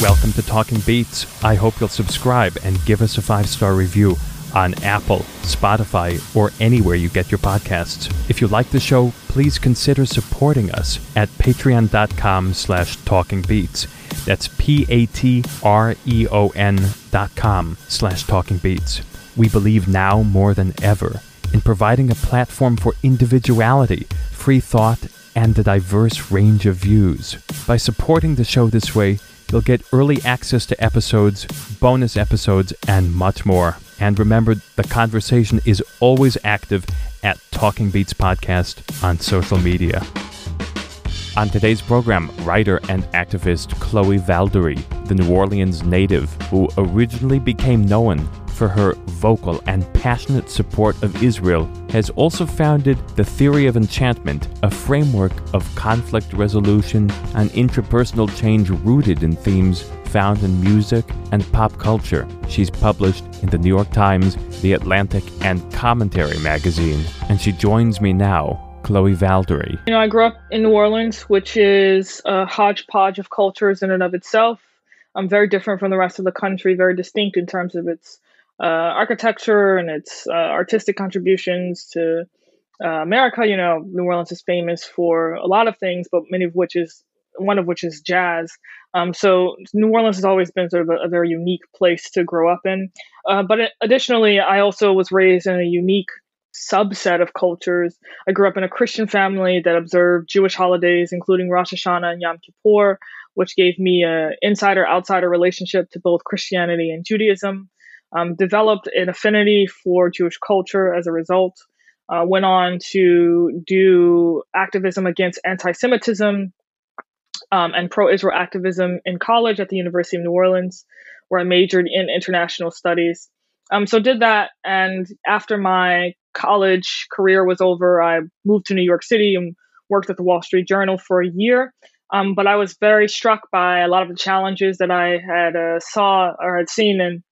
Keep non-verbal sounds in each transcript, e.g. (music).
Welcome to Talking Beats. I hope you'll subscribe and give us a five star review on Apple, Spotify, or anywhere you get your podcasts. If you like the show, please consider supporting us at patreon.com slash talkingbeats. That's P-A-T-R-E-O-N dot com slash talkingbeats. We believe now more than ever in providing a platform for individuality, free thought, and a diverse range of views. By supporting the show this way, You'll get early access to episodes, bonus episodes, and much more. And remember, the conversation is always active at Talking Beats Podcast on social media. On today's program, writer and activist Chloe Valdary, the New Orleans native who originally became known for her vocal and passionate support of Israel, has also founded the Theory of Enchantment, a framework of conflict resolution and interpersonal change rooted in themes found in music and pop culture. She's published in the New York Times, The Atlantic, and Commentary magazine, and she joins me now Chloe Valdary. You know, I grew up in New Orleans, which is a hodgepodge of cultures in and of itself. I'm very different from the rest of the country, very distinct in terms of its uh, architecture and its uh, artistic contributions to uh, America. You know, New Orleans is famous for a lot of things, but many of which is one of which is jazz. Um, so New Orleans has always been sort of a, a very unique place to grow up in. Uh, but additionally, I also was raised in a unique subset of cultures. I grew up in a Christian family that observed Jewish holidays, including Rosh Hashanah and Yom Kippur, which gave me an insider outsider relationship to both Christianity and Judaism um, developed an affinity for Jewish culture as a result. Uh, went on to do activism against anti Semitism um, and pro Israel activism in college at the University of New Orleans, where I majored in international studies. Um, so did that, and after my college career was over, I moved to New York City and worked at the Wall Street Journal for a year. Um, but I was very struck by a lot of the challenges that I had uh, saw or had seen in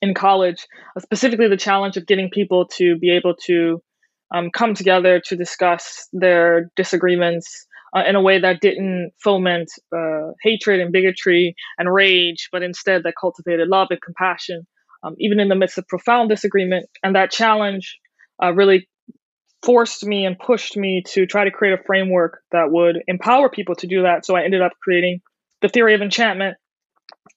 in college, uh, specifically the challenge of getting people to be able to um, come together to discuss their disagreements uh, in a way that didn't foment uh, hatred and bigotry and rage, but instead that cultivated love and compassion, um, even in the midst of profound disagreement. And that challenge uh, really forced me and pushed me to try to create a framework that would empower people to do that. So I ended up creating the theory of enchantment,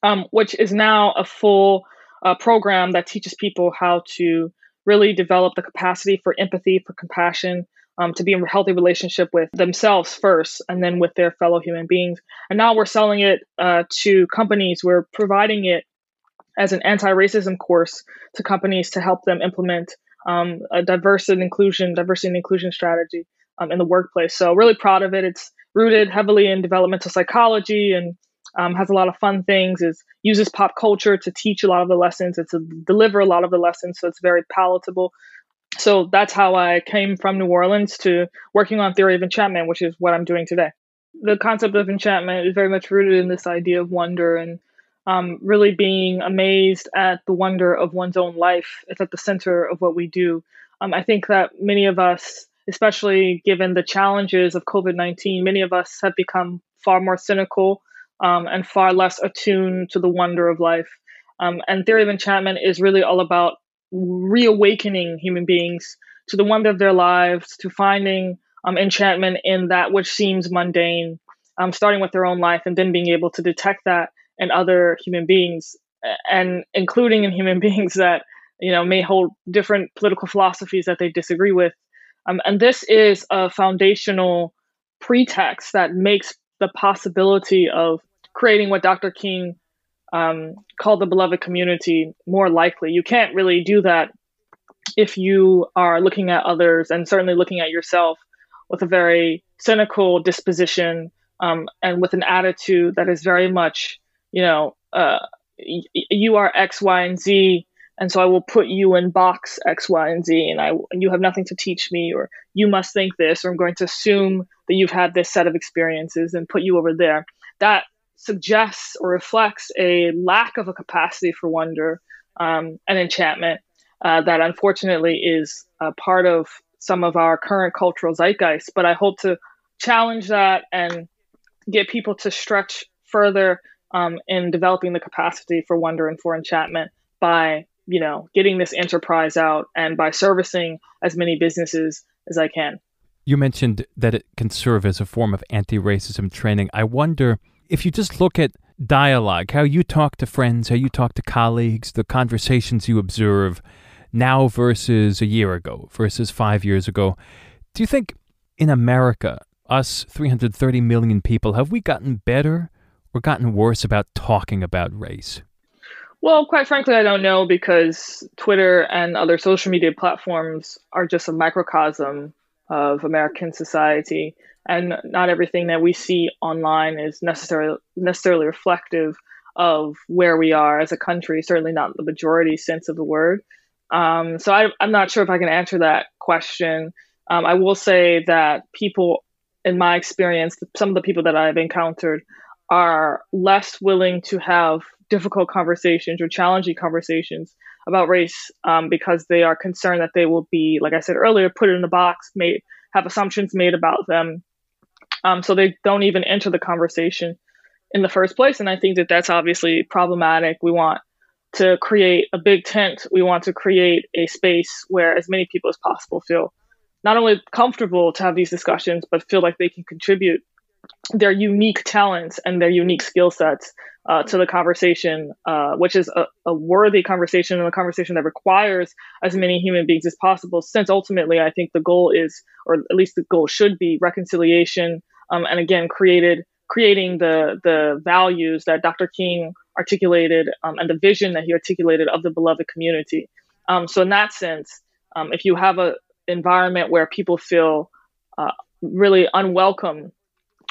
um, which is now a full a program that teaches people how to really develop the capacity for empathy, for compassion, um, to be in a healthy relationship with themselves first and then with their fellow human beings. And now we're selling it uh, to companies. We're providing it as an anti racism course to companies to help them implement um, a diversity and inclusion, diversity and inclusion strategy um, in the workplace. So, really proud of it. It's rooted heavily in developmental psychology and um, has a lot of fun things, is uses pop culture to teach a lot of the lessons and to deliver a lot of the lessons. So it's very palatable. So that's how I came from New Orleans to working on theory of enchantment, which is what I'm doing today. The concept of enchantment is very much rooted in this idea of wonder and um, really being amazed at the wonder of one's own life. It's at the center of what we do. Um, I think that many of us, especially given the challenges of COVID 19, many of us have become far more cynical um, and far less attuned to the wonder of life. Um, and Theory of Enchantment is really all about reawakening human beings to the wonder of their lives, to finding um, enchantment in that which seems mundane, um, starting with their own life, and then being able to detect that in other human beings, and including in human (laughs) beings that you know may hold different political philosophies that they disagree with. Um, and this is a foundational pretext that makes the possibility of creating what Dr. King um, called the beloved community more likely. You can't really do that if you are looking at others and certainly looking at yourself with a very cynical disposition um, and with an attitude that is very much, you know, uh, you are X, Y, and Z, and so I will put you in box X, Y, and Z, and I and you have nothing to teach me, or you must think this, or I'm going to assume that you've had this set of experiences and put you over there. That suggests or reflects a lack of a capacity for wonder um, and enchantment uh, that unfortunately is a part of some of our current cultural zeitgeist. But I hope to challenge that and get people to stretch further um, in developing the capacity for wonder and for enchantment by you know getting this enterprise out and by servicing as many businesses as I can. You mentioned that it can serve as a form of anti-racism training. I wonder if you just look at dialogue, how you talk to friends, how you talk to colleagues, the conversations you observe now versus a year ago, versus five years ago. Do you think in America, us 330 million people, have we gotten better or gotten worse about talking about race? Well, quite frankly, I don't know because Twitter and other social media platforms are just a microcosm of American society, and not everything that we see online is necessarily necessarily reflective of where we are as a country. Certainly not the majority sense of the word. Um, so I, am not sure if I can answer that question. Um, I will say that people, in my experience, some of the people that I've encountered are less willing to have difficult conversations or challenging conversations about race um, because they are concerned that they will be, like I said earlier, put in a box, made have assumptions made about them, um, so they don't even enter the conversation in the first place. And I think that that's obviously problematic. We want to create a big tent. We want to create a space where as many people as possible feel not only comfortable to have these discussions, but feel like they can contribute their unique talents and their unique skill sets uh, to the conversation, uh, which is a, a, worthy conversation and a conversation that requires as many human beings as possible. Since ultimately, I think the goal is, or at least the goal should be, reconciliation, um, and again, created creating the the values that Dr. King articulated um, and the vision that he articulated of the beloved community. Um, so in that sense, um, if you have an environment where people feel uh, really unwelcome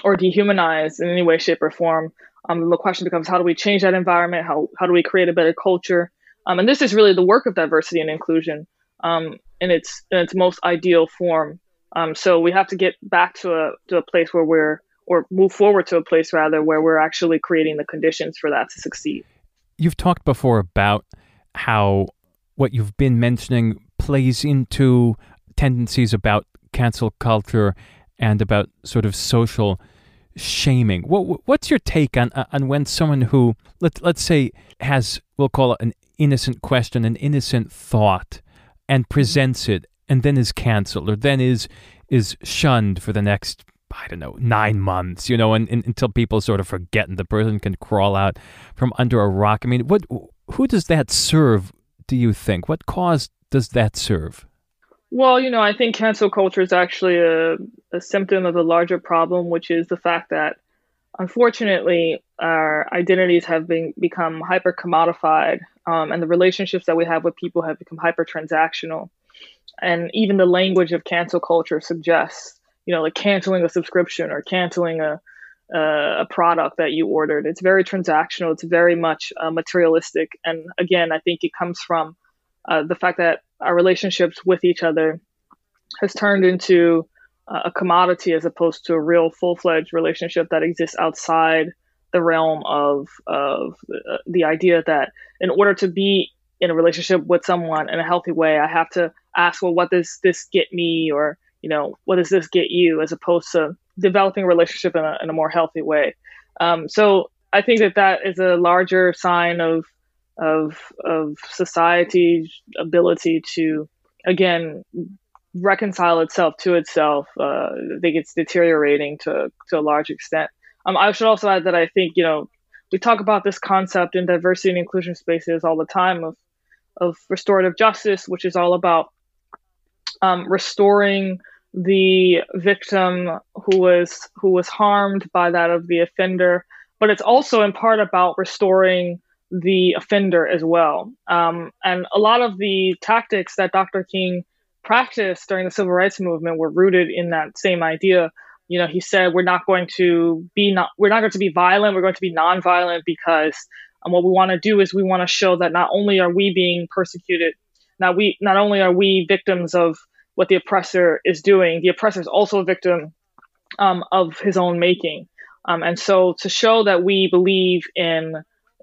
or dehumanized in any way, shape, or form, um, the question becomes how do we change that environment? How, how do we create a better culture? Um, and this is really the work of diversity and inclusion um, in its in its most ideal form. Um, so we have to get back to a to a place where we're or move forward to a place rather where we're actually creating the conditions for that to succeed. You've talked before about how what you've been mentioning plays into tendencies about cancel culture and about sort of social shaming. What, what's your take on uh, on when someone who let let's say has we'll call it an innocent question, an innocent thought, and mm-hmm. presents it, and then is canceled, or then is is shunned for the next I don't know nine months, you know, and, and, until people sort of forget and the person can crawl out from under a rock. I mean, what who does that serve? Do you think what cause does that serve? Well, you know, I think cancel culture is actually a, a symptom of a larger problem, which is the fact that unfortunately our identities have been become hyper commodified um, and the relationships that we have with people have become hyper transactional. And even the language of cancel culture suggests you know like canceling a subscription or canceling a a product that you ordered. It's very transactional. It's very much uh, materialistic. And again i think it comes from uh, the fact that our relationships with each other has turned into a commodity as opposed to a real full-fledged relationship that exists outside the realm of of uh, the idea that in order to be in a relationship with someone in a healthy way, I have to ask, well, what does this get me, or you know, what does this get you, as opposed to developing a relationship in a, in a more healthy way. Um, so I think that that is a larger sign of of of society's ability to again reconcile itself to itself. Uh, I think it's deteriorating to to a large extent. Um, I should also add that I think you know we talk about this concept in diversity and inclusion spaces all the time of of restorative justice, which is all about um, restoring the victim who was who was harmed by that of the offender, but it's also in part about restoring the offender as well. Um, and a lot of the tactics that Dr. King practiced during the civil rights movement were rooted in that same idea. You know, he said we're not going to be not we're not going to be violent. We're going to be nonviolent because and what we want to do is we want to show that not only are we being persecuted, not we not only are we victims of what the oppressor is doing, the oppressor is also a victim um, of his own making. Um, and so to show that we believe in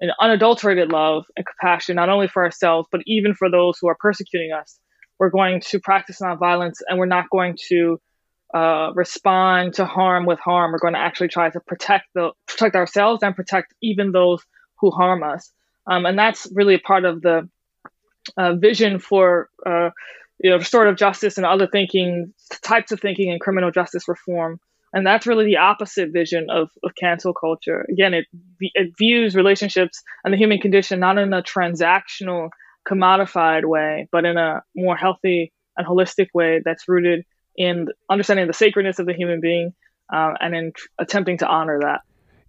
an unadulterated love and compassion, not only for ourselves, but even for those who are persecuting us, we're going to practice nonviolence and we're not going to uh, respond to harm with harm. We're going to actually try to protect the protect ourselves and protect even those who harm us. Um, and that's really a part of the uh, vision for uh, you know restorative justice and other thinking types of thinking in criminal justice reform. And that's really the opposite vision of, of cancel culture. Again, it it views relationships and the human condition not in a transactional, commodified way, but in a more healthy and holistic way that's rooted in understanding the sacredness of the human being uh, and in tr- attempting to honor that.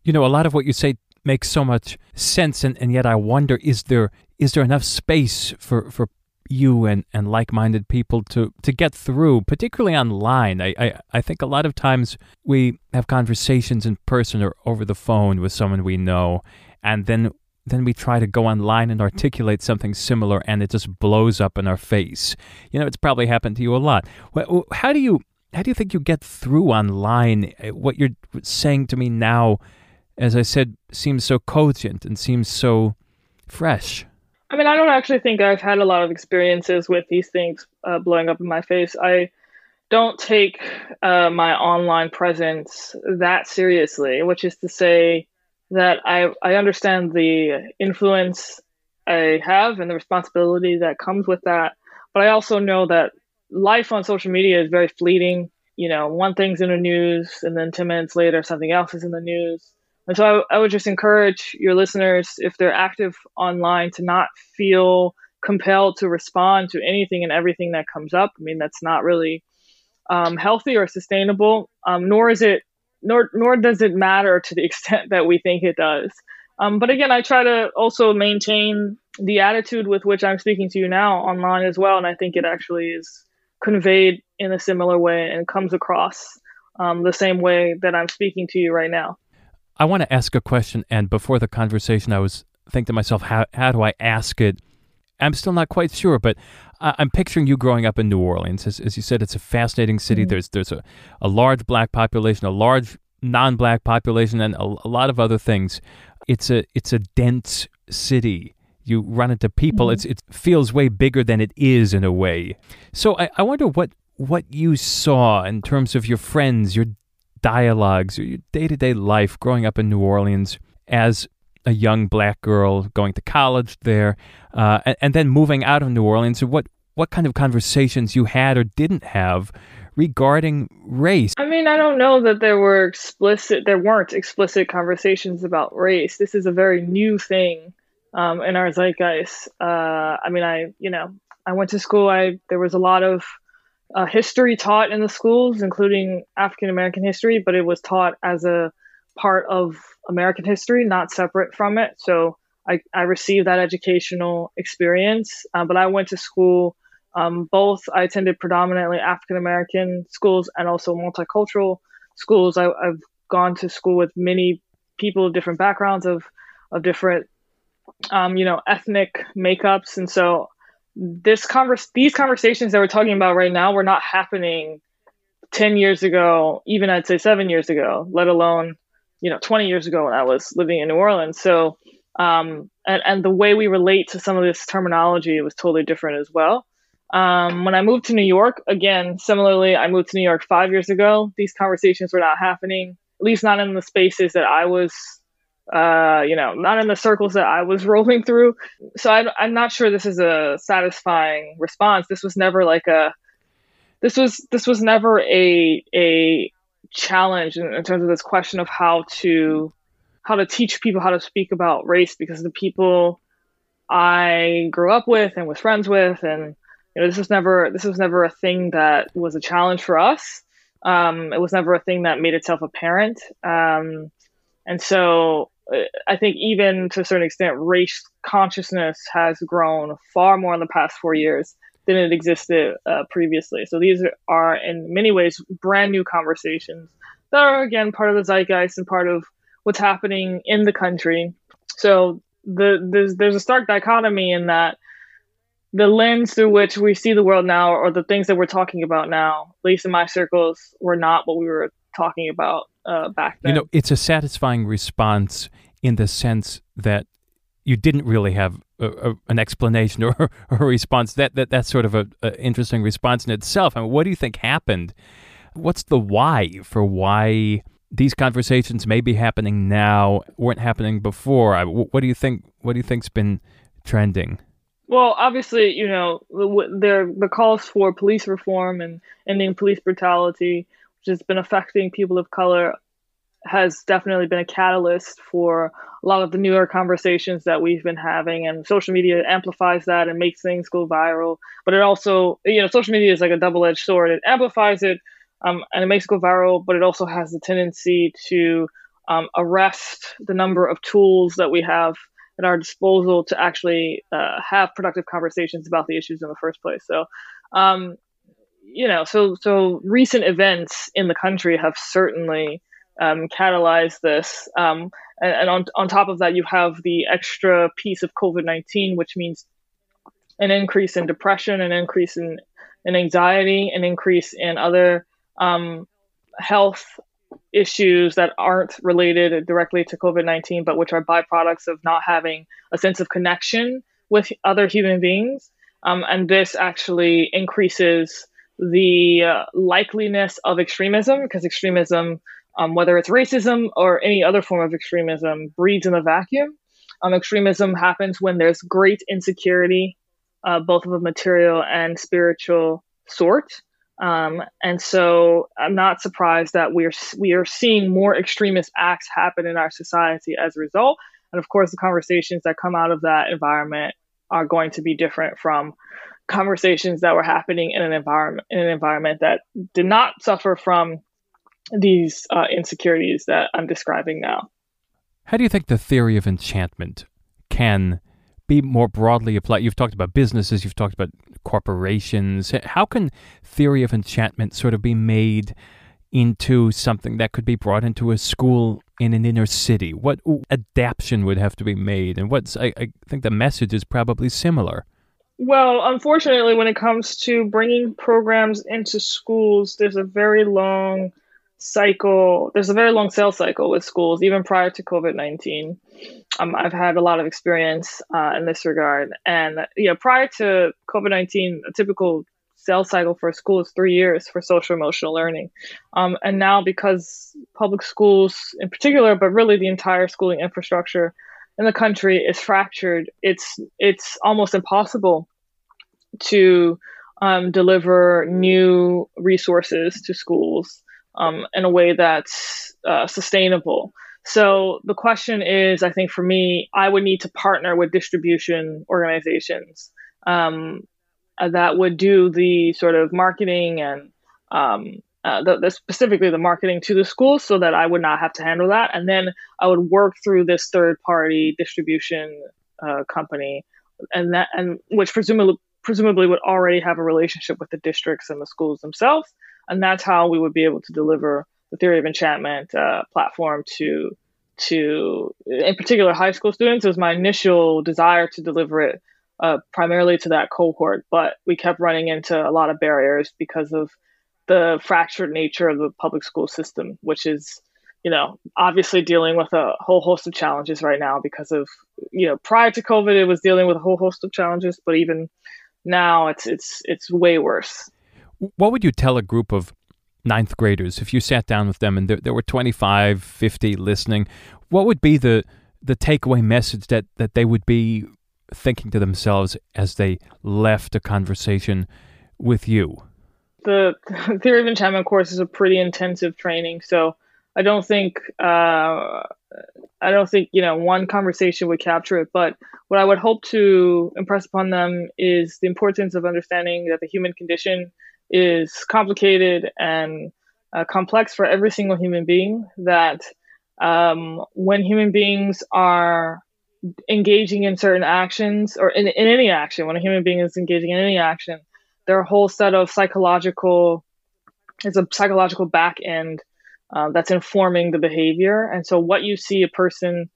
You know, a lot of what you say makes so much sense, and, and yet I wonder is there is there enough space for, for you and, and like minded people to, to get through, particularly online? I, I, I think a lot of times we have conversations in person or over the phone with someone we know, and then then we try to go online and articulate something similar and it just blows up in our face. You know, it's probably happened to you a lot. How do you how do you think you get through online uh, what you're saying to me now as I said seems so cogent and seems so fresh? I mean, I don't actually think I've had a lot of experiences with these things uh, blowing up in my face. I don't take uh, my online presence that seriously, which is to say, that I I understand the influence I have and the responsibility that comes with that. But I also know that life on social media is very fleeting. You know, one thing's in the news, and then 10 minutes later, something else is in the news. And so I, I would just encourage your listeners, if they're active online, to not feel compelled to respond to anything and everything that comes up. I mean, that's not really um, healthy or sustainable, um, nor is it nor nor does it matter to the (laughs) extent that we think it does. Um, but again, I try to also maintain the attitude with which I'm speaking to you now online as well, and I think it actually is conveyed in a similar way and comes across um, the same way that I'm speaking to you right now. I want to ask a question, and before the conversation, I was thinking to myself, how how do I ask it? I'm still not quite sure, but I'm picturing you growing up in New Orleans. As, as you said, it's a fascinating city. Mm-hmm. There's there's a, a large black population, a large non-black population, and a, a, lot of other things. It's a it's a dense city. You run into people. Mm-hmm. It's it feels way bigger than it is in a way. So I, I wonder what what you saw in terms of your friends, your dialogues, your day to day life growing up in New Orleans as a young black girl going to college there, uh, and, and, then moving out of New Orleans. What what kind of conversations you had or didn't have regarding race? I mean, I don't know that there were explicit there weren't explicit conversations about race. This is a very new thing um, in our zeitgeist. Uh, I mean, I you know I went to school. I there was a lot of uh, history taught in the schools, including African American history, but it was taught as a part of American history, not separate from it. So I, I received that educational experience. Uh, but I went to school, um, both I attended predominantly African American schools and also multicultural schools. I, have gone to school with many people of different backgrounds, of, of different, um, you know, ethnic makeups. And so this converse, these conversations that we're talking about right now were not happening 10 years ago, even I'd say seven years ago, let alone you know 20 years ago when I was living in New Orleans. So um, and and the way we relate to some of this terminology was totally different as well. Um, when I moved to New York, again, similarly, I moved to New York five years ago. These conversations were not happening, at least not in the spaces that I was, uh, you know, not in the circles that I was (laughs) rolling through. So I, I'm not sure this is a satisfying response. This was never like a, this was this was never a a challenge in, in terms of this question of how to how to teach people how to speak about race because the people I grew up with and was friends with and you know this was never this was never a thing that was a challenge for us um, it was never a thing that made itself apparent um, and so I think even to a certain extent race consciousness has grown far more in the past four years than it existed uh, previously. So these are, in many ways, brand new conversations that are, again, part of the zeitgeist and part of what's happening in the country. So the, there's, there's a stark dichotomy in that the lens through which we see the world now, or the things that we're talking about now, at least in my circles, were not what we were talking about uh, back then. You know, it's a satisfying response in the sense that you didn't really have a, a, an explanation or, (laughs) or, a response. That, that that's sort of an interesting response in itself. I mean, what do you think happened what's the why for why these conversations may be happening now, weren't happening before? What do you think? What do you think's been trending? Well, obviously, you know, there the calls for police reform and ending police brutality, has been affecting people of color, has definitely been a catalyst for a lot of the newer conversations that we've been having. And social media amplifies that and makes things go viral. But it also, you know, social media is like a double edged sword. It amplifies it um, and it makes it go viral, but it also has the tendency to um, arrest the number of tools that we have at our disposal to actually uh, have productive conversations about the issues in the first place. So, um, you know, so so recent events in the country have certainly um, catalyzed this. Um, and, and on on top of that, you have the extra piece of COVID nineteen, which means an increase in depression, an increase in, in anxiety, an increase in other um, health issues that aren't related directly to COVID 19, but which are byproducts of not having a sense of connection with other human beings. Um, and this actually increases the uh, likeliness of extremism because extremism, um, whether it's racism or any other form of extremism, breeds in a vacuum. Um, extremism happens when there's great insecurity, uh, both of a material and spiritual sort. Um, and so I'm not surprised that we're we are seeing more extremist acts happen in our society as a result. And of course, the conversations that come out of that environment are going to be different from conversations that were happening in an environment in an environment that did not suffer from these uh, insecurities that I'm describing now. How do you think the theory of enchantment can be more broadly applied? You've talked about businesses, you've talked about corporations. How can theory of enchantment sort of be made into something that could be brought into a school in an inner city? What adaptation would have to be made? And what's I, I think the message is probably similar. Well, unfortunately, when it comes to bringing programs into schools, there's a very long cycle there's a very long sales cycle with schools even prior to covid-19 um, i've had a lot of experience uh, in this regard. And know prior to covid-19 a typical sales cycle for a school is three years for social emotional learning. Um, and now because public schools in particular but really the entire schooling infrastructure in the country is fractured it's it's almost impossible to um, deliver new resources to schools um, in a way that's uh, sustainable. So the question is, I think for me, I would need to partner with distribution organizations um, that would do the sort of marketing and um, uh, the, the, specifically the marketing to the schools, so that I would not have to handle that, and then I would work through this third party distribution uh, company, and that and which presumably presumably would already have a relationship with the districts and the schools themselves. And that's how we would be able to deliver the theory of enchantment uh, platform to to in particular high school students. It was my initial desire to deliver it uh, primarily to that cohort, but we kept running into a lot of barriers because of the fractured nature of the public school system, which is you know obviously dealing with a whole host of challenges right now because of you know prior to covid it was dealing with a whole host of challenges but even now it's it's it's way worse what would you tell a group of ninth graders if you sat down with them and there, there were 25, 50 listening? What would be the the takeaway message that, that they would be thinking to themselves as they left a conversation with you? The (laughs) theory of enchantment course is a pretty intensive training, so I don't think uh, I don't think you know one conversation would capture it. But what I would hope to impress upon them is the importance of understanding that the human condition is complicated and uh, complex for every single human being. That um, when human beings are engaging in certain actions or in, in any action, when a human being is engaging in any action, there are a whole set of psychological, it's a psychological back end uh, that's informing the behavior. And so what you see a person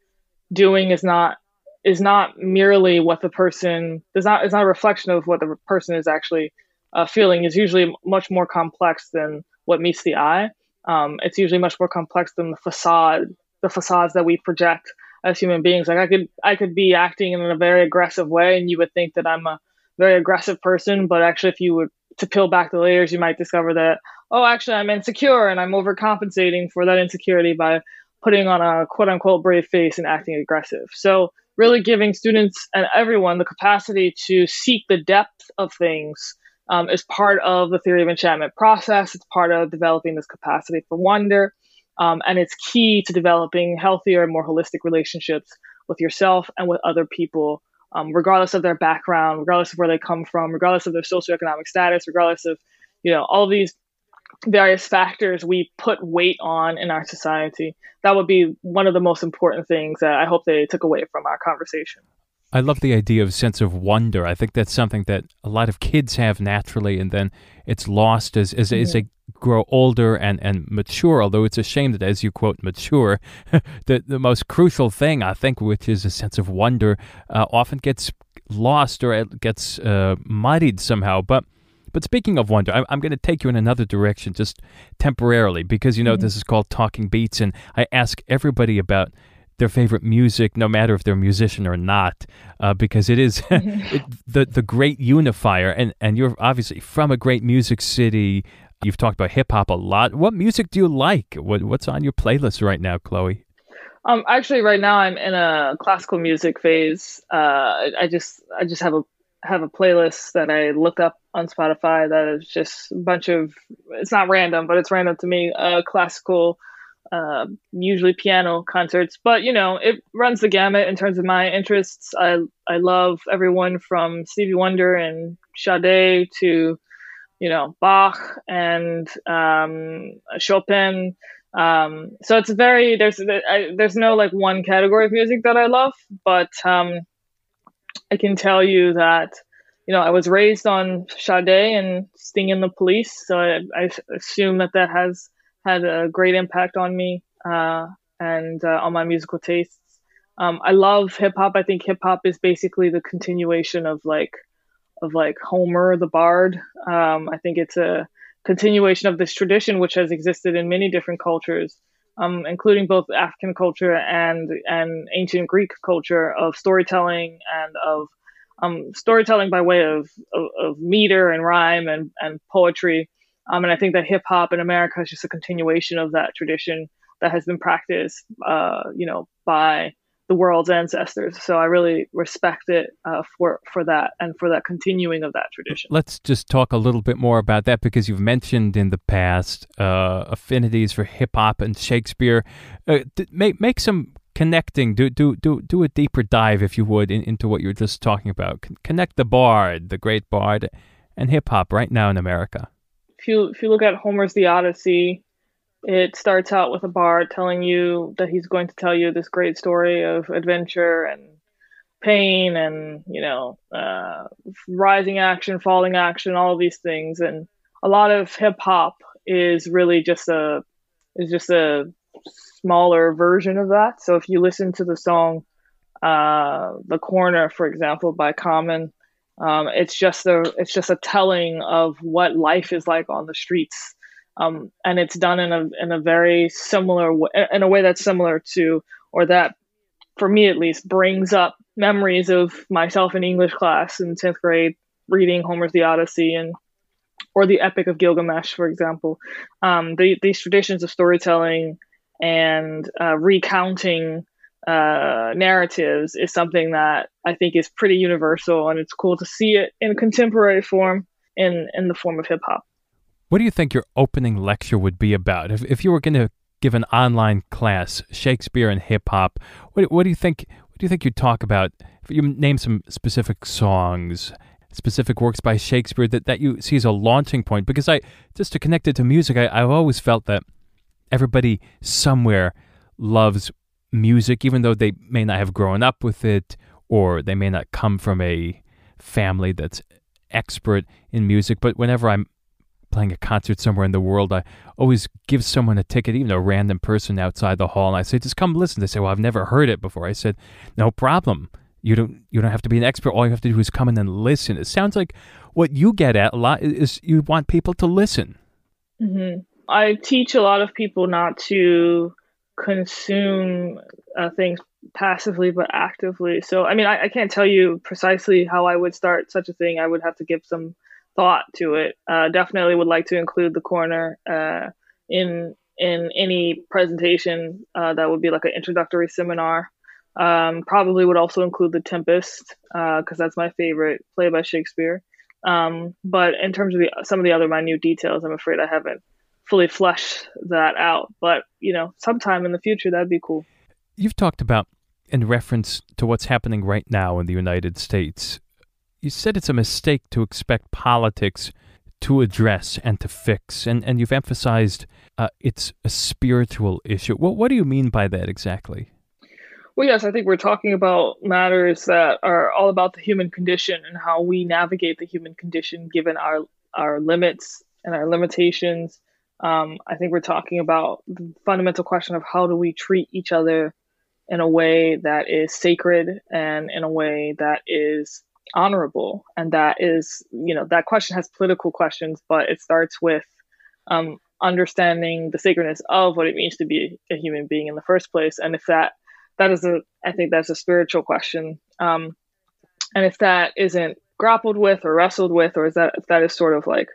doing is not is not merely what the person does not is not a reflection of what the person is actually uh, feeling is usually much more complex than what meets the eye. Um, it's usually much more complex than the facade, the facades that we project as human beings. Like I could, I could be acting in a very aggressive way, and you would think that I'm a very aggressive person, but actually, if you would to peel back the layers, you might discover that oh, actually, I'm insecure and I'm overcompensating for that insecurity by putting on a quote unquote brave face and acting aggressive. So, really giving students and everyone the capacity to seek the depth of things um, is part of the theory of enchantment process. It's part of developing this capacity for wonder. Um, and it's key to developing healthier and more holistic relationships with yourself and with other people, um, regardless of their background, regardless of where they come from, regardless of their socioeconomic status, regardless of you know all these various factors we put weight on in our society. That would be one of the most important things that I hope they took away from our conversation. I love the idea of sense of wonder. I think that's something that a lot of kids have naturally, and then it's lost as as, mm-hmm. as they grow older and, and mature. Although it's a shame that, as you quote, mature, (laughs) the the most crucial thing I think, which is a sense of wonder, uh, often gets lost or it gets uh, muddied somehow. But but speaking of wonder, I'm, I'm going to take you in another direction just temporarily because you know mm-hmm. this is called Talking Beats, and I ask everybody about their favorite music, no matter if they're a musician or not, uh, because it is (laughs) (laughs) it, the the great unifier. And and you're obviously from a great music city. You've talked about hip hop a lot. What music do you like? What what's on your playlist right now, Chloe? Um, actually, right now I'm in a classical music phase. Uh, I just I just have a have a playlist that I look up on Spotify that is just a bunch of it's not random, but it's random to me. Uh, classical uh, usually piano concerts, but you know, it runs the gamut in terms of my interests. I I love everyone from Stevie Wonder and Sade to, you know, Bach and um, Chopin. Um, so it's very there's I, there's no like one category of music that I love, but um, I can tell you that you know I was raised on Sade and Sting and the Police, so I, I assume that that has had a great impact on me uh, and uh, on my musical tastes. Um, I love hip hop. I think hip hop is basically the continuation of like of like Homer the Bard. Um, I think it's a continuation of this tradition which has existed in many different cultures, um, including both African culture and and ancient Greek culture of storytelling and of um, storytelling by way of, of, of meter and rhyme and, and poetry. Um, and I think that hip hop in America is just a continuation of that tradition that has been practiced, uh, you know, by the world's ancestors. So I really respect it uh, for for that and for that continuing of that tradition. Let's just talk a little bit more about that because you've mentioned in the past uh, affinities for hip hop and Shakespeare. Uh, make make some connecting. Do do do do a deeper dive, if you would, in, into what you were just talking about. connect the bard, the great bard, and hip hop right now in America if you if you look at Homer's The Odyssey, it starts out with a bard telling you that he's going to tell you this great story of adventure and pain and you know uh, rising action, falling action, all of these things, and a lot of hip hop is really just a is just a smaller version of that. So if you listen to the song uh, "The Corner," for example, by Common, um, it's just a it's just a telling of what life is like on the streets, um, and it's done in a in a very similar way, in a way that's similar to or that, for me at least, brings up memories of myself in English class in tenth grade reading Homer's The Odyssey and or the Epic of Gilgamesh, for example. Um, the, these traditions of storytelling and uh, recounting uh, narratives is something that I think is pretty universal, and it's cool to see it in contemporary form in in the form of hip hop. What do you think your opening lecture would be about? If if you were going to give an online class, Shakespeare and hip hop, what what do you think? What do you think you'd talk about? If you name some specific songs, specific works by Shakespeare that, that you see as a launching point, because I just to connect it to music, I, I've always felt that everybody somewhere loves music, even though they may not have grown up with it or they may not come from a family that's expert in music. But whenever I'm playing a concert somewhere in the world, I always give someone a ticket, even a random person outside the hall, and I say, just come listen. They say, well, I've never heard it before. I said, no problem. You don't you don't have to be an expert. All you have to do is come in and listen. It sounds like what you get at a lot is you want people to listen. Mm-hmm. I teach a lot of people not to consume uh, things passively but actively. So, I mean, I, I, can't tell you precisely how I would start such a thing. I would have to give some thought to it. Uh, definitely would like to include the corner uh, in in any presentation uh, that would be like an introductory seminar. Um, probably would also include The Tempest because uh, that's my favorite play by Shakespeare. Um, but in terms of the, some of the other minute details, I'm afraid I haven't fully fleshed that out. But you know, sometime in the future, that'd be cool. You've talked about in reference to what's happening right now in the United States. You said it's a mistake to expect politics to address and to fix, and, and you've emphasized uh, it's a spiritual issue. What, what do you mean by that exactly? Well, yes, I think we're talking about matters that are all about the human condition and how we navigate the human condition given our our limits and our limitations. Um, I think we're talking about the fundamental question of how do we treat each other in a way that is sacred and in a way that is honorable. And that is you know that question has political questions but it starts with um, understanding the sacredness of what it means to be a human being in the first place. And if that that is a i think that's a spiritual question. Um, and if that isn't grappled with or wrestled with or is that if that is sort of like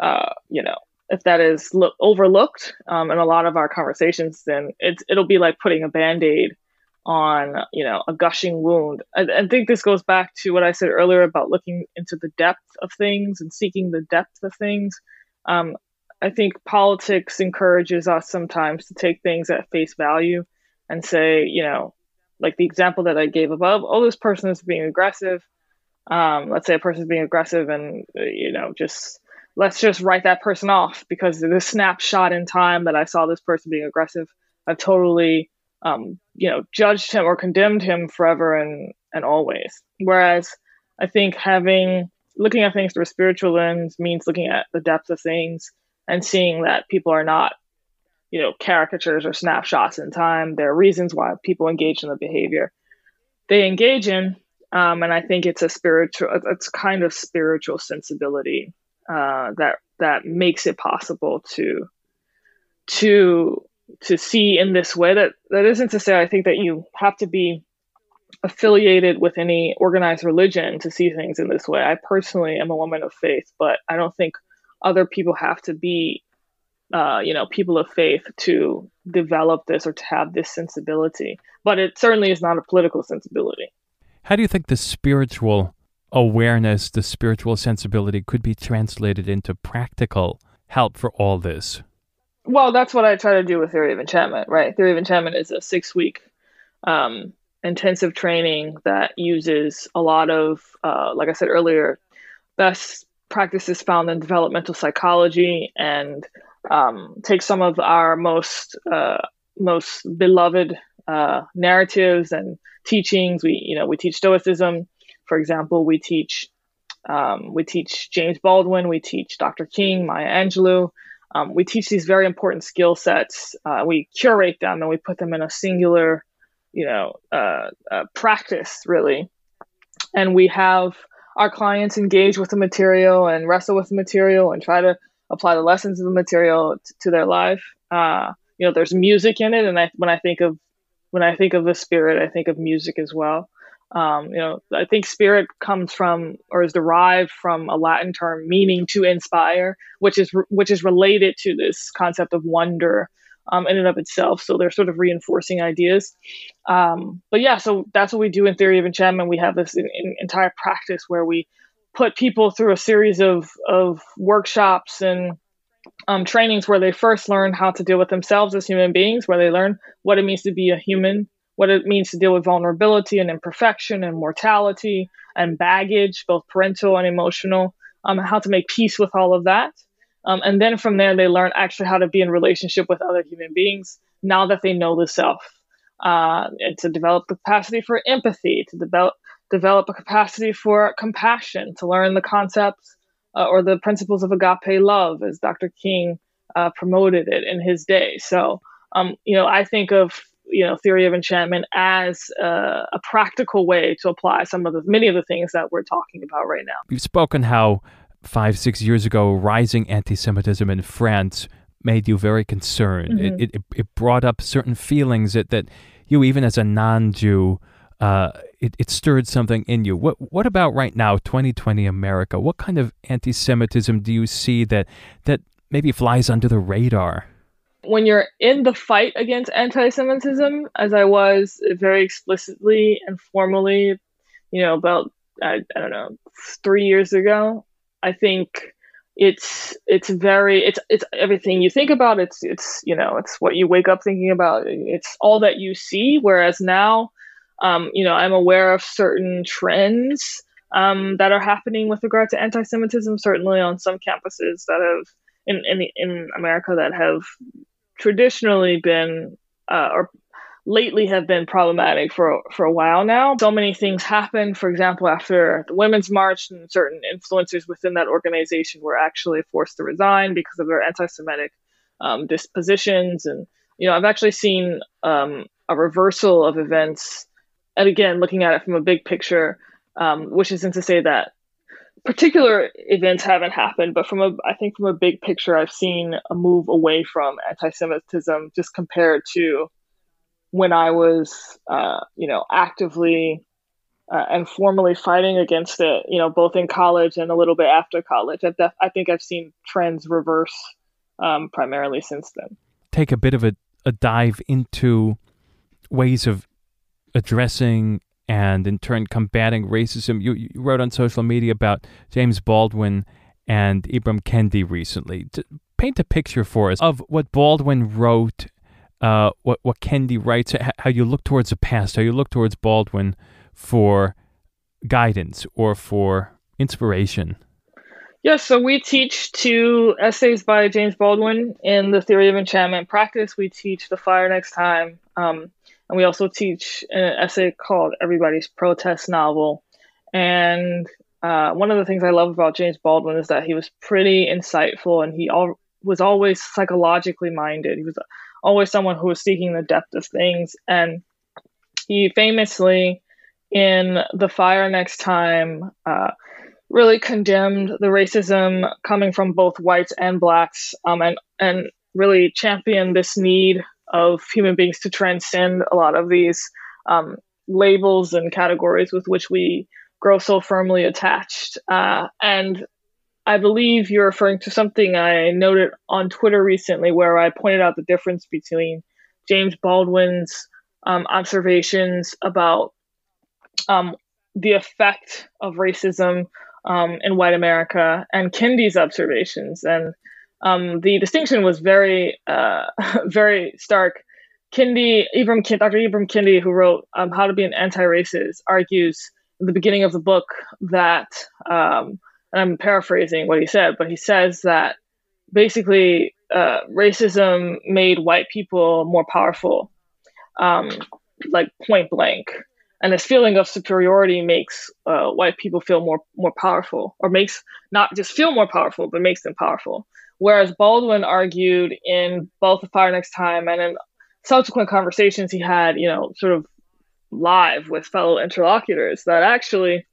uh, you know if that is lo- overlooked um, in a lot of our conversations then it's it'll be like putting a band-aid on you know a gushing wound. I, I, think this goes back to what i said earlier about looking into the depth of things and seeking the depth of things. Um, i think politics encourages us sometimes to take things at face value and say you know like the example that i gave above oh this person is being aggressive. Um, let's say a person is being aggressive and you know just let's just write that person off because the snapshot in time that i saw this person being aggressive. I've totally um, you know, judged him or condemned him forever and, and always. Whereas I think having, looking at things through a spiritual lens means looking at the depth of things and seeing that people are not, you know, caricatures or snapshots in time. There are reasons why people engage in the behavior they engage in. Um, and I think it's a spiritual, it's kind of spiritual sensibility uh, that that makes it possible to to to see in this way. That that isn't to say I think that you have to be affiliated with any organized religion to see things in this way. I personally am a woman of faith, but I don't think other people have to be, uh, you know, people of faith to develop this or to have this sensibility. But it certainly is not a political sensibility. How do you think the spiritual awareness, the spiritual sensibility could be translated into practical help for all this? Well, that's what I try to do with Theory of Enchantment, right? Theory of Enchantment is a six week um, intensive training that uses a lot of, uh, like I said earlier, best practices found in developmental psychology and um, take some of our most uh, most beloved uh, narratives and teachings. We, you know, we teach Stoicism, for example. We teach um, we teach James Baldwin. We teach Dr. King, Maya Angelou. Um, we teach these very important skill sets. Uh, we curate them and we put them in a singular, you know, uh, uh, practice really. And we have our clients engage with the material and wrestle with the material and try to apply the lessons of the material t- to their life. Uh, you know, there's music in it, and I, when I think of when I think of the spirit, I think of music as well. Um, you know, I think spirit comes from or is derived from a Latin term meaning to inspire, which is which is related to this concept of wonder um, in and of itself. So they're sort of reinforcing ideas. Um, but yeah, so that's what we do in Theory of Enchantment. We have this in, in entire practice where we put people through a series of of workshops and um, trainings where they first learn how to deal with themselves as human beings, where they learn what it means to be a human what it means to deal with vulnerability and imperfection and mortality and baggage, both parental and emotional, um, how to make peace with all of that. Um, and then from there, they learn actually how to be in relationship with other human beings now that they know the self. Uh, and to develop the capacity for empathy, to develop develop a capacity for compassion, to learn the concepts uh, or the principles of agape love, as Dr. King uh, promoted it in his day. So, um, you know, I think of you know theory of enchantment as a, a, practical way to apply some of the many of the things that we're talking about right now. You've spoken how five six years ago rising anti-Semitism in France made you very concerned. Mm-hmm. It, it, it brought up certain feelings that that you even as a non-Jew uh, it, it stirred something in you. What what about right now, 2020 America? What kind of anti-Semitism do you see that that maybe flies under the radar? When you're in the fight against anti-Semitism, as I was very explicitly and formally, you know, about I, I don't know three years ago, I think it's it's very it's it's everything you think about. It's it's you know it's what you wake up thinking about. It's all that you see. Whereas now um, you know i'm aware of certain trends um, that are happening with regard to anti-semitism certainly on some campuses that have in in, in america that have traditionally been uh, or lately have been problematic for for a while now. So many things happened. For example, after the Women's March, and certain influencers within that organization were actually forced to resign because of their anti-Semitic um, dispositions. And you know, I've actually seen um, a reversal of events. And again, looking at it from a big picture, um, which isn't to say that particular events haven't happened, but from a I think from a big picture, I've seen a move away from anti-Semitism just compared to when I was, uh, you know, actively uh, and formally fighting against it, you know, both in college and a little bit after college. I've def- I think I've seen trends reverse um, primarily since then. Take a bit of a, a dive into ways of addressing and in turn combating racism. You, you wrote on social media about James Baldwin and Ibram Kendi recently. To paint a picture for us of what Baldwin wrote uh, what what Kendi writes, how you look towards the past, how you look towards Baldwin for guidance or for inspiration. Yes, so we teach two essays by James Baldwin in the theory of enchantment practice. We teach The Fire Next Time, um, and we also teach an essay called Everybody's Protest Novel. And uh, one of the things I love about James Baldwin is that he was pretty insightful and he was always psychologically minded. He was always someone who was seeking the depth of things. And he famously, in The Fire Next Time, uh, really condemned the racism coming from both whites and blacks um, and, and really championed this need of human beings to transcend a lot of these um, labels and categories with which we grow so firmly attached. Uh, and I believe you're referring to something I noted on Twitter recently where I pointed out the difference between James Baldwin's um, observations about um, the effect of racism um, in white America and Kendi's observations. And um, the distinction was very, uh, (laughs) very stark. Kendi, Ibram, Dr. Ibram Kendi, who wrote um, How to Be an Anti-Racist, argues in the beginning of the book that um, and I'm paraphrasing what he said, but he says that basically uh, racism made white people more powerful, um, like point blank. And this feeling of superiority makes uh, white people feel more more powerful, or makes not just feel more powerful, but makes them powerful. Whereas Baldwin argued in both the Fire Next Time and in subsequent conversations he had, you know, sort of live with fellow interlocutors, that actually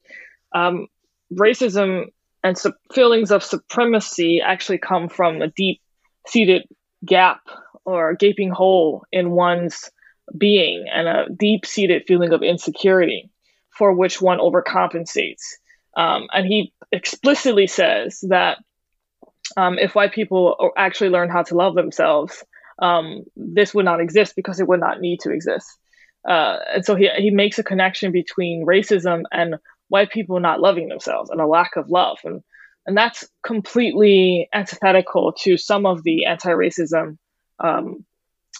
um, racism and su- feelings of supremacy actually come from a deep seated gap or gaping hole in one's being and a deep seated feeling of insecurity for which one overcompensates. Um, and he explicitly says that um, if white people actually learn how to love themselves, um, this would not exist because it would not need to exist. Uh, and so he, he makes a connection between racism and white people not loving themselves and a lack of love. And, and that's completely antithetical to some of the anti racism, um,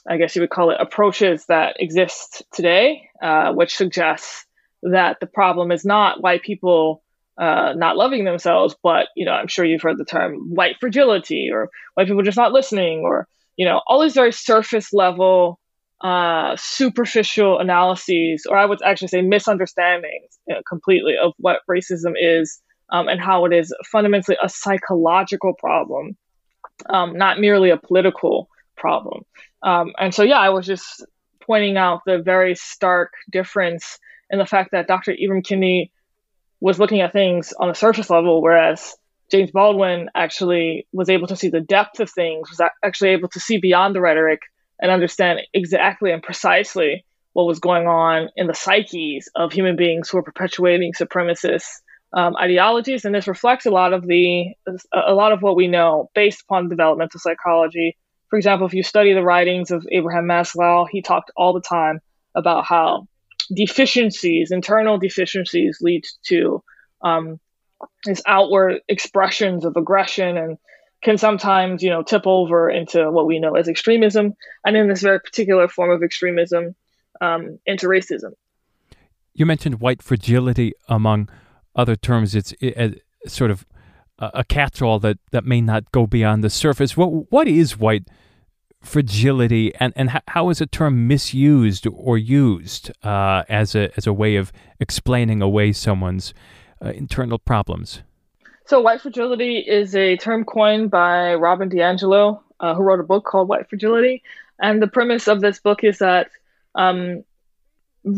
I guess you would call it, approaches that exist today, uh, which suggests that the problem is not white people uh, not loving themselves, but you know, I'm sure you've heard the term white fragility or white people just not listening, or you know, all these very surface level uh, superficial analyses, or I would actually say misunderstandings you know, completely of what racism is um, and how it is fundamentally a psychological problem, um, not merely a political problem. Um, and so, yeah, I was just pointing out the very stark difference in the fact that Dr. Ibram Kendi was looking at things on a surface level, whereas James Baldwin actually was able to see the depth of things, was actually able to see beyond the rhetoric and understand exactly and precisely what was going on in the psyches of human beings who are perpetuating supremacist um, ideologies, and this reflects a lot of the a lot of what we know based upon developmental psychology. For example, if you study the writings of Abraham Maslow, he talked all the time about how deficiencies, internal deficiencies, lead to um, these outward expressions of aggression and can sometimes, you know, tip over into what we know as extremism, and in this very particular form of extremism, um, into racism. You mentioned white fragility among other terms. It's it, sort of a catch-all that, that may not go beyond the surface. What what is white fragility, and and how is a term misused or used uh, as a as a way of explaining away someone's uh, internal problems? So, white fragility is a term coined by Robin DiAngelo, uh, who wrote a book called White Fragility. And the premise of this book is that um,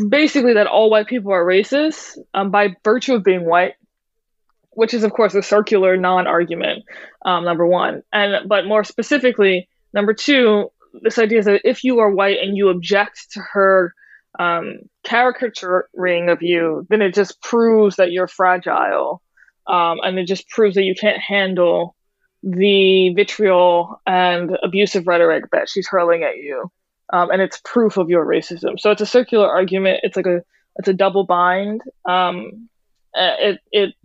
basically that all white people are racist um, by virtue of being white, which is of course a circular non-argument. Um, number one, and but more specifically, number two, this idea is that if you are white and you object to her um, caricaturing of you, then it just proves that you're fragile um, and it just proves that you can't handle the vitriol and abusive rhetoric that she's hurling at you. Um, and it's proof of your racism. So it's a circular argument. It's like a it's a double bind. Um, uh, it it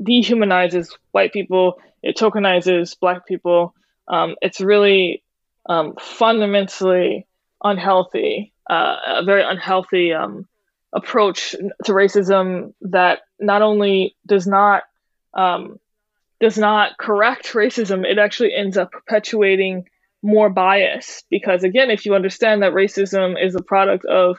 dehumanizes white people. It tokenizes black people. Um, it's really um, fundamentally unhealthy, uh, a very unhealthy um, approach to racism that not only does not um, does not correct racism, it actually ends up perpetuating more bias. Because again, if you understand that racism is a product of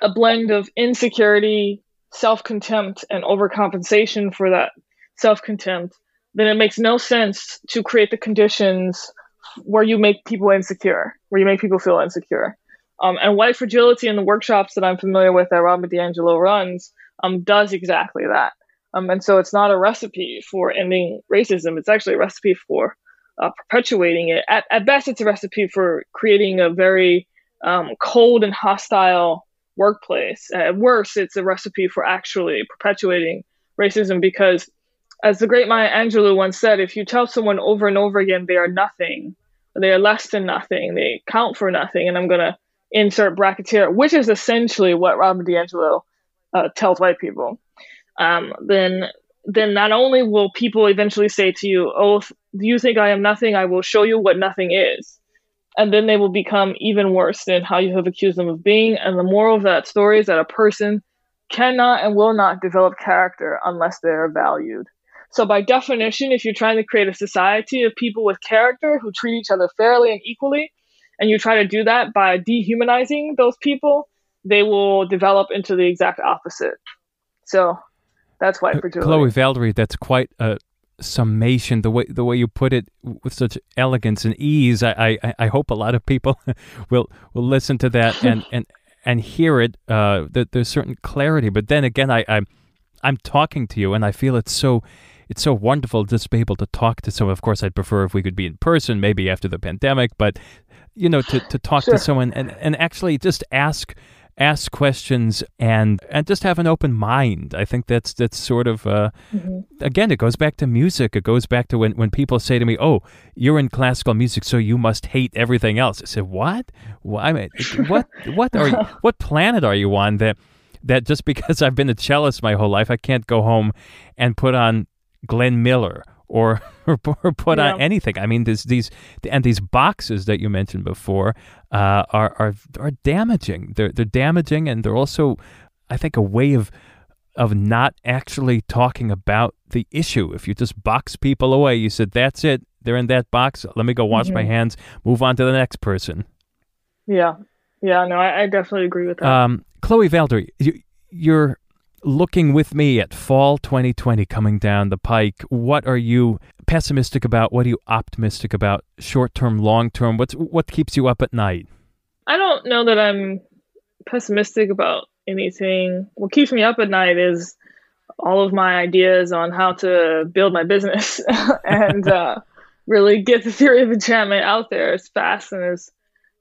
a blend of insecurity, self contempt, and overcompensation for that self contempt, then it makes no sense to create the conditions where you make people insecure, where you make people feel insecure. Um, and white fragility in the workshops that I'm familiar with that Robin DiAngelo runs um, does exactly that. Um, and so it's not a recipe for ending racism. It's actually a recipe for uh, perpetuating it. At, at best, it's a recipe for creating a very um, cold and hostile workplace. At worst, it's a recipe for actually perpetuating racism because, as the great Maya Angelou once said, if you tell someone over and over again they are nothing, they are less than nothing, they count for nothing, and I'm going to insert brackets here, which is essentially what Robin DiAngelo uh, tells white people um, then then not only will people eventually say to you, "Oh, do you think I am nothing? I will show you what nothing is," and then they will become even worse than how you have accused them of being. And the moral of that story is that a person cannot and will not develop character unless they are valued. So, by definition, if you're trying to create a society of people with character who treat each other fairly and equally, and you try to do that by dehumanizing those people, they will develop into the exact opposite. So, that's why Julie. Chloe Valdary, that's quite a summation. The way the way you put it with such elegance and ease. I I, I hope a lot of people (laughs) will will listen to that and (laughs) and and hear it. Uh, that there's certain clarity. But then again, I I'm I'm talking to you, and I feel it's so it's so wonderful just to be able to talk to someone. Of course, I'd prefer if we could be in person, maybe after the pandemic, but you know, to, to talk sure. to someone and, and actually just ask ask questions and and just have an open mind. I think that's that's sort of uh, mm-hmm. again it goes back to music. It goes back to when when people say to me, "Oh, you're in classical music, so you must hate everything else." I said, "What? Well, I mean, what what are you, (laughs) what planet are you on that that just because I've been a cellist my whole life, I can't go home and put on Glenn Miller or (laughs) or, put yeah. on anything. I mean, there's these and these boxes that you mentioned before uh, are are are damaging. They're they're damaging, and they're also, I think, a way of of not actually talking about the issue. If you just box people away, you said that's it. They're in that box. Let me go wash mm-hmm. my hands. Move on to the next person. Yeah, yeah. No, I, I definitely agree with that. Um, Chloe Valdary, you, you're looking with me at fall 2020 coming down the pike, what are you pessimistic about? What are you optimistic about? Short term, long term? What's what keeps you up at night? I don't know that I'm pessimistic about anything. What keeps me up at night is all of my ideas on how to build my business (laughs) and uh, really get the theory of enchantment out there as fast and as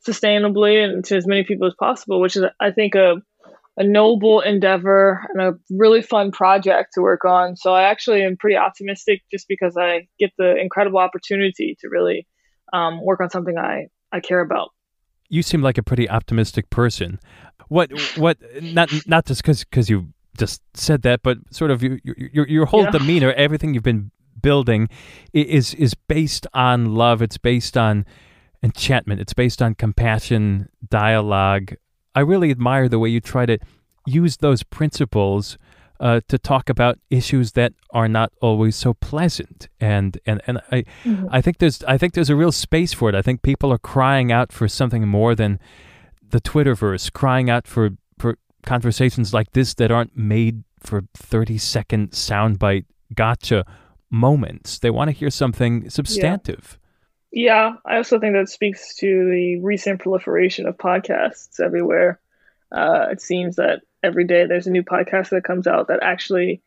sustainably and to as many people as possible, which is, I think, a, a noble endeavor and a really fun project to work on. So I actually am pretty optimistic just because I get the incredible opportunity to really um, work on something I, I care about. You seem like a pretty optimistic person. What what not not just because because you just said that, but sort of your your, your whole yeah. demeanor, everything you've been building, is is based on love. It's based on enchantment. It's based on compassion, dialogue. I really admire the way you try to use those principles uh, to talk about issues that are not always so pleasant. And and and I mm-hmm. I think there's I think there's a real space for it. I think people are crying out for something more than the Twitterverse, crying out for for conversations like this that aren't made for 30 second soundbite gotcha moments. They want to hear something substantive. Yeah. I also think that speaks to the recent proliferation of podcasts everywhere. Uh, it seems that every day there's a new podcast that comes out that actually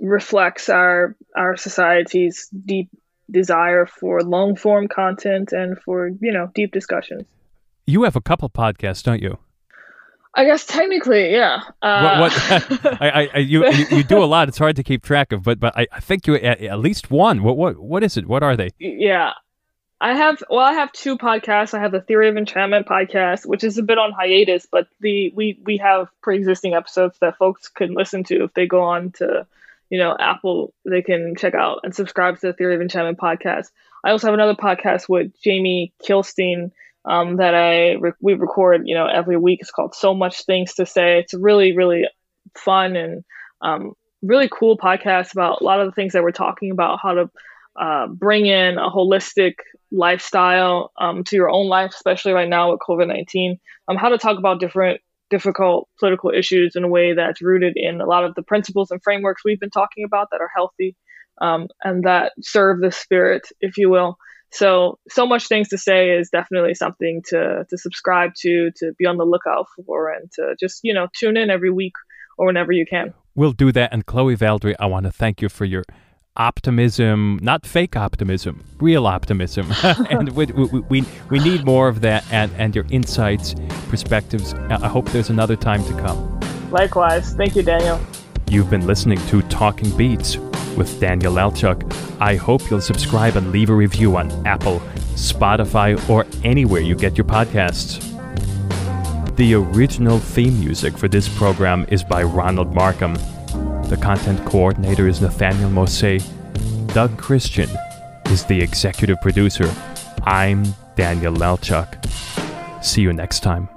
reflects our our society's deep desire for long form content and for you know deep discussions. You have a couple podcasts, don't you? I guess technically, yeah. Uh, what, what (laughs) I, I, you, you, you do a lot. It's hard to keep track of, but but I, I think you at, at least one. What what what is it? What are they? Yeah, I have well, I have two podcasts. I have the Theory of Enchantment podcast, which is a bit on hiatus, but the we we have pre-existing episodes that folks can listen to if they go on to, you know, Apple. They can check out and subscribe to the Theory of Enchantment podcast. I also have another podcast with Jamie Kilstein um, that I re- we record, you know, every week. It's called So Much Things to Say. It's really really fun and um, really cool podcast about a lot of the things that we're talking about, how to uh, bring in a holistic lifestyle um, to your own life, especially right now with COVID 19, um, how to talk about different difficult political issues in a way that's rooted in a lot of the principles and frameworks we've been talking about that are healthy um, and that serve the spirit, if you will. So, so much things to say is definitely something to to subscribe to, to be on the lookout for, and to just you know tune in every week or whenever you can. We'll do that. And Chloe Valdary, I want to thank you for your optimism, not fake optimism, real optimism. (laughs) and we, we, we, we need more of that and, and your insights, perspectives. I hope there's another time to come. Likewise. Thank you, Daniel. You've been listening to Talking Beats with Daniel Lelchuk. I hope you'll subscribe and leave a review on Apple, Spotify, or anywhere you get your podcasts. The original theme music for this program is by Ronald Markham. The content coordinator is Nathaniel Mose. Doug Christian is the executive producer. I'm Daniel Lelchuk. See you next time.